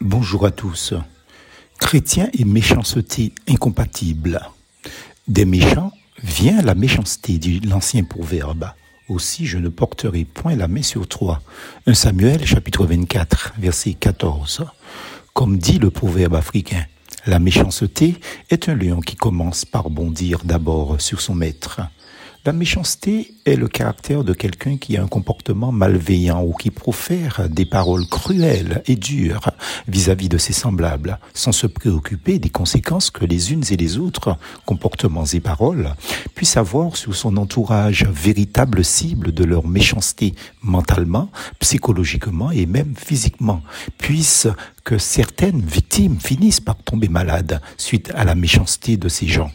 Bonjour à tous. Chrétien et méchanceté incompatibles. Des méchants vient la méchanceté, dit l'ancien proverbe. Aussi je ne porterai point la main sur toi. 1 Samuel chapitre 24 verset 14. Comme dit le proverbe africain, la méchanceté est un lion qui commence par bondir d'abord sur son maître. La méchanceté est le caractère de quelqu'un qui a un comportement malveillant ou qui profère des paroles cruelles et dures vis-à-vis de ses semblables, sans se préoccuper des conséquences que les unes et les autres, comportements et paroles, puissent avoir sur son entourage, véritable cible de leur méchanceté mentalement, psychologiquement et même physiquement, puisse que certaines victimes finissent par tomber malades suite à la méchanceté de ces gens.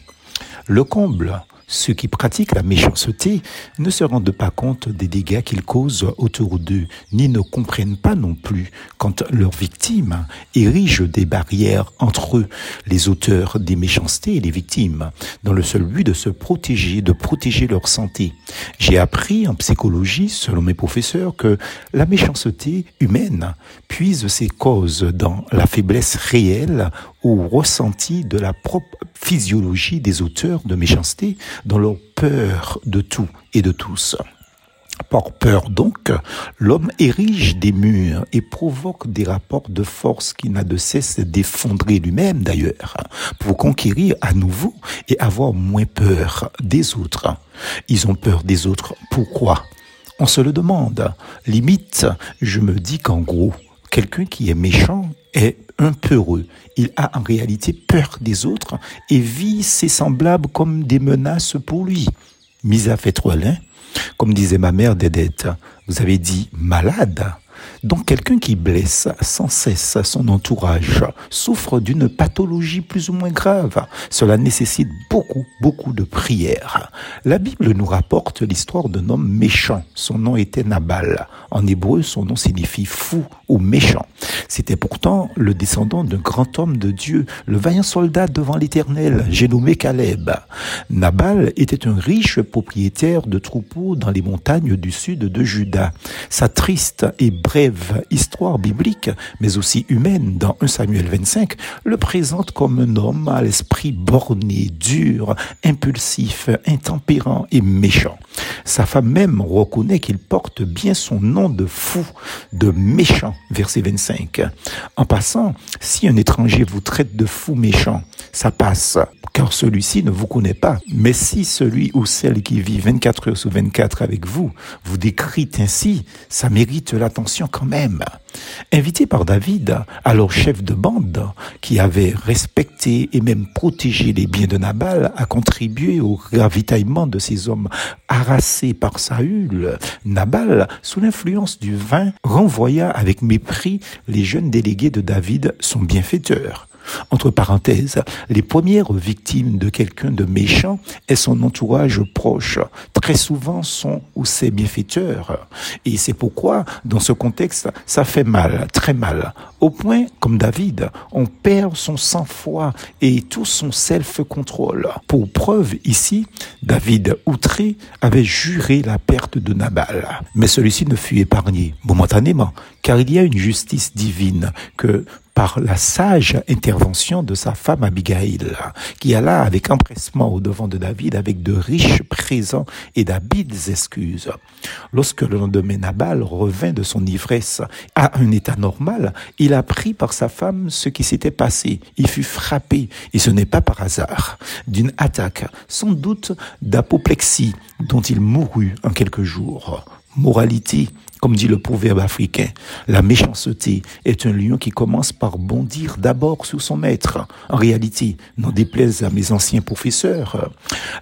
Le comble, ceux qui pratiquent la méchanceté ne se rendent pas compte des dégâts qu'ils causent autour d'eux, ni ne comprennent pas non plus quand leurs victimes érigent des barrières entre eux, les auteurs des méchancetés et les victimes, dans le seul but de se protéger, de protéger leur santé. J'ai appris en psychologie, selon mes professeurs, que la méchanceté humaine puise ses causes dans la faiblesse réelle ou ressentie de la propre physiologie des auteurs de méchanceté, dans leur peur de tout et de tous. Par peur donc, l'homme érige des murs et provoque des rapports de force qui n'a de cesse d'effondrer lui-même d'ailleurs, pour conquérir à nouveau et avoir moins peur des autres. Ils ont peur des autres. Pourquoi? On se le demande. Limite, je me dis qu'en gros, quelqu'un qui est méchant est un peureux. Il a en réalité peur des autres et vit ses semblables comme des menaces pour lui. Misa fait trop comme disait ma mère Dédette, vous avez dit malade. Donc quelqu'un qui blesse sans cesse son entourage souffre d'une pathologie plus ou moins grave. Cela nécessite beaucoup, beaucoup de prières. La Bible nous rapporte l'histoire d'un homme méchant. Son nom était Nabal. En hébreu, son nom signifie fou ou méchant. C'était pourtant le descendant d'un grand homme de Dieu, le vaillant soldat devant l'Éternel, j'ai nommé Caleb. Nabal était un riche propriétaire de troupeaux dans les montagnes du sud de Juda. Sa triste et brève histoire biblique, mais aussi humaine dans 1 Samuel 25, le présente comme un homme à l'esprit borné, dur, impulsif, intempérant et méchant. Sa femme même reconnaît qu'il porte bien son nom de fou, de méchant, verset 25. En passant, si un étranger vous traite de fou méchant, ça passe, car celui-ci ne vous connaît pas. Mais si celui ou celle qui vit 24 heures sur 24 avec vous vous décrit ainsi, ça mérite l'attention quand même. Invité par David, alors chef de bande, qui avait respecté et même protégé les biens de Nabal, a contribué au ravitaillement de ces hommes harassés par Saül, Nabal, sous l'influence du vin, renvoya avec mépris les jeunes délégués de David, son bienfaiteur. Entre parenthèses, les premières victimes de quelqu'un de méchant et son entourage proche, très souvent sont ou ses bienfaiteurs. Et c'est pourquoi, dans ce contexte, ça fait mal, très mal. Au point, comme David, on perd son sang-froid et tout son self-control. Pour preuve, ici, David, outré, avait juré la perte de Nabal. Mais celui-ci ne fut épargné, momentanément, car il y a une justice divine que par la sage intervention de sa femme Abigail, qui alla avec empressement au devant de David avec de riches présents et d'habiles excuses. Lorsque le lendemain Nabal revint de son ivresse à un état normal, il apprit par sa femme ce qui s'était passé. Il fut frappé, et ce n'est pas par hasard, d'une attaque, sans doute d'apoplexie, dont il mourut en quelques jours. Moralité, comme dit le proverbe africain, la méchanceté est un lion qui commence par bondir d'abord sur son maître. En réalité, n'en déplaise à mes anciens professeurs,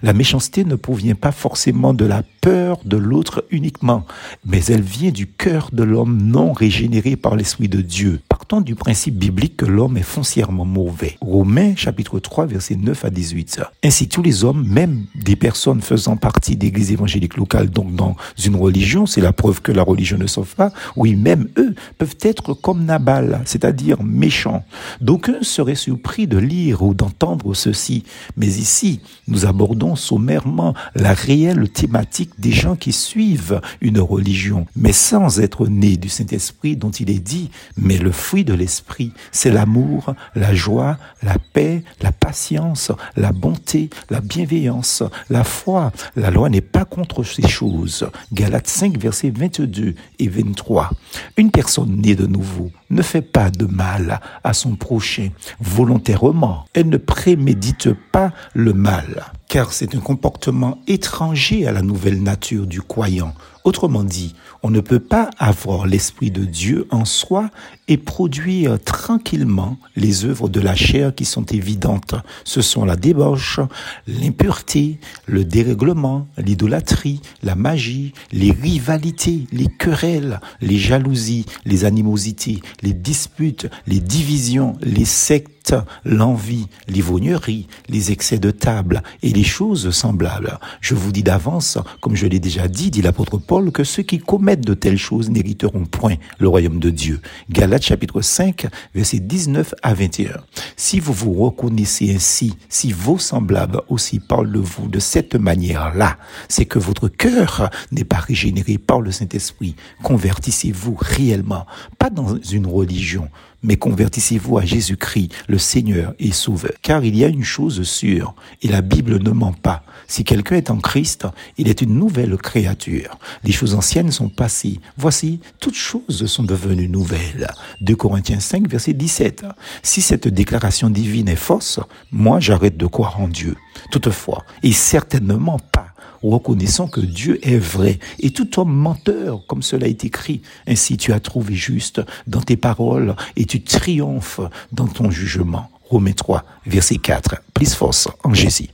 la méchanceté ne provient pas forcément de la peur de l'autre uniquement, mais elle vient du cœur de l'homme non régénéré par l'Esprit de Dieu. Du principe biblique que l'homme est foncièrement mauvais. Romains chapitre 3 verset 9 à 18. Ainsi tous les hommes, même des personnes faisant partie d'églises évangéliques locales, donc dans une religion, c'est la preuve que la religion ne sauve pas, oui, même eux peuvent être comme Nabal, c'est-à-dire méchants. D'aucuns seraient surpris de lire ou d'entendre ceci, mais ici, nous abordons sommairement la réelle thématique des gens qui suivent une religion, mais sans être nés du Saint-Esprit dont il est dit, mais le fruit de l'Esprit, c'est l'amour, la joie, la paix, la patience, la bonté, la bienveillance, la foi. La loi n'est pas contre ces choses. Galates 5, versets 22 et 23. Une personne née de nouveau ne fait pas de mal à son prochain volontairement. Elle ne prémédite pas le mal, car c'est un comportement étranger à la nouvelle nature du croyant. Autrement dit, on ne peut pas avoir l'Esprit de Dieu en soi et produire tranquillement les œuvres de la chair qui sont évidentes. Ce sont la débauche, l'impureté, le dérèglement, l'idolâtrie, la magie, les rivalités, les querelles, les jalousies, les animosités, les disputes, les divisions, les sectes, l'envie, l'ivrognerie, les excès de table et les choses semblables. Je vous dis d'avance, comme je l'ai déjà dit, dit l'apôtre Paul, que ceux qui commettent de telles choses n'hériteront point le royaume de Dieu. Galates chapitre 5, versets 19 à 21. Si vous vous reconnaissez ainsi, si vos semblables aussi parlent de vous de cette manière-là, c'est que votre cœur n'est pas régénéré par le Saint-Esprit. Convertissez-vous réellement, pas dans une religion, mais convertissez-vous à Jésus-Christ, le Seigneur et Sauveur. Car il y a une chose sûre, et la Bible ne ment pas. Si quelqu'un est en Christ, il est une nouvelle créature. Les choses anciennes sont passées. Voici, toutes choses sont devenues nouvelles. 2 Corinthiens 5, verset 17. Si cette déclaration divine est fausse, moi j'arrête de croire en Dieu. Toutefois, et certainement pas reconnaissant que Dieu est vrai et tout homme menteur, comme cela est écrit. Ainsi tu as trouvé juste dans tes paroles et tu triomphes dans ton jugement. Romains 3, verset 4. Plus force en Jésus.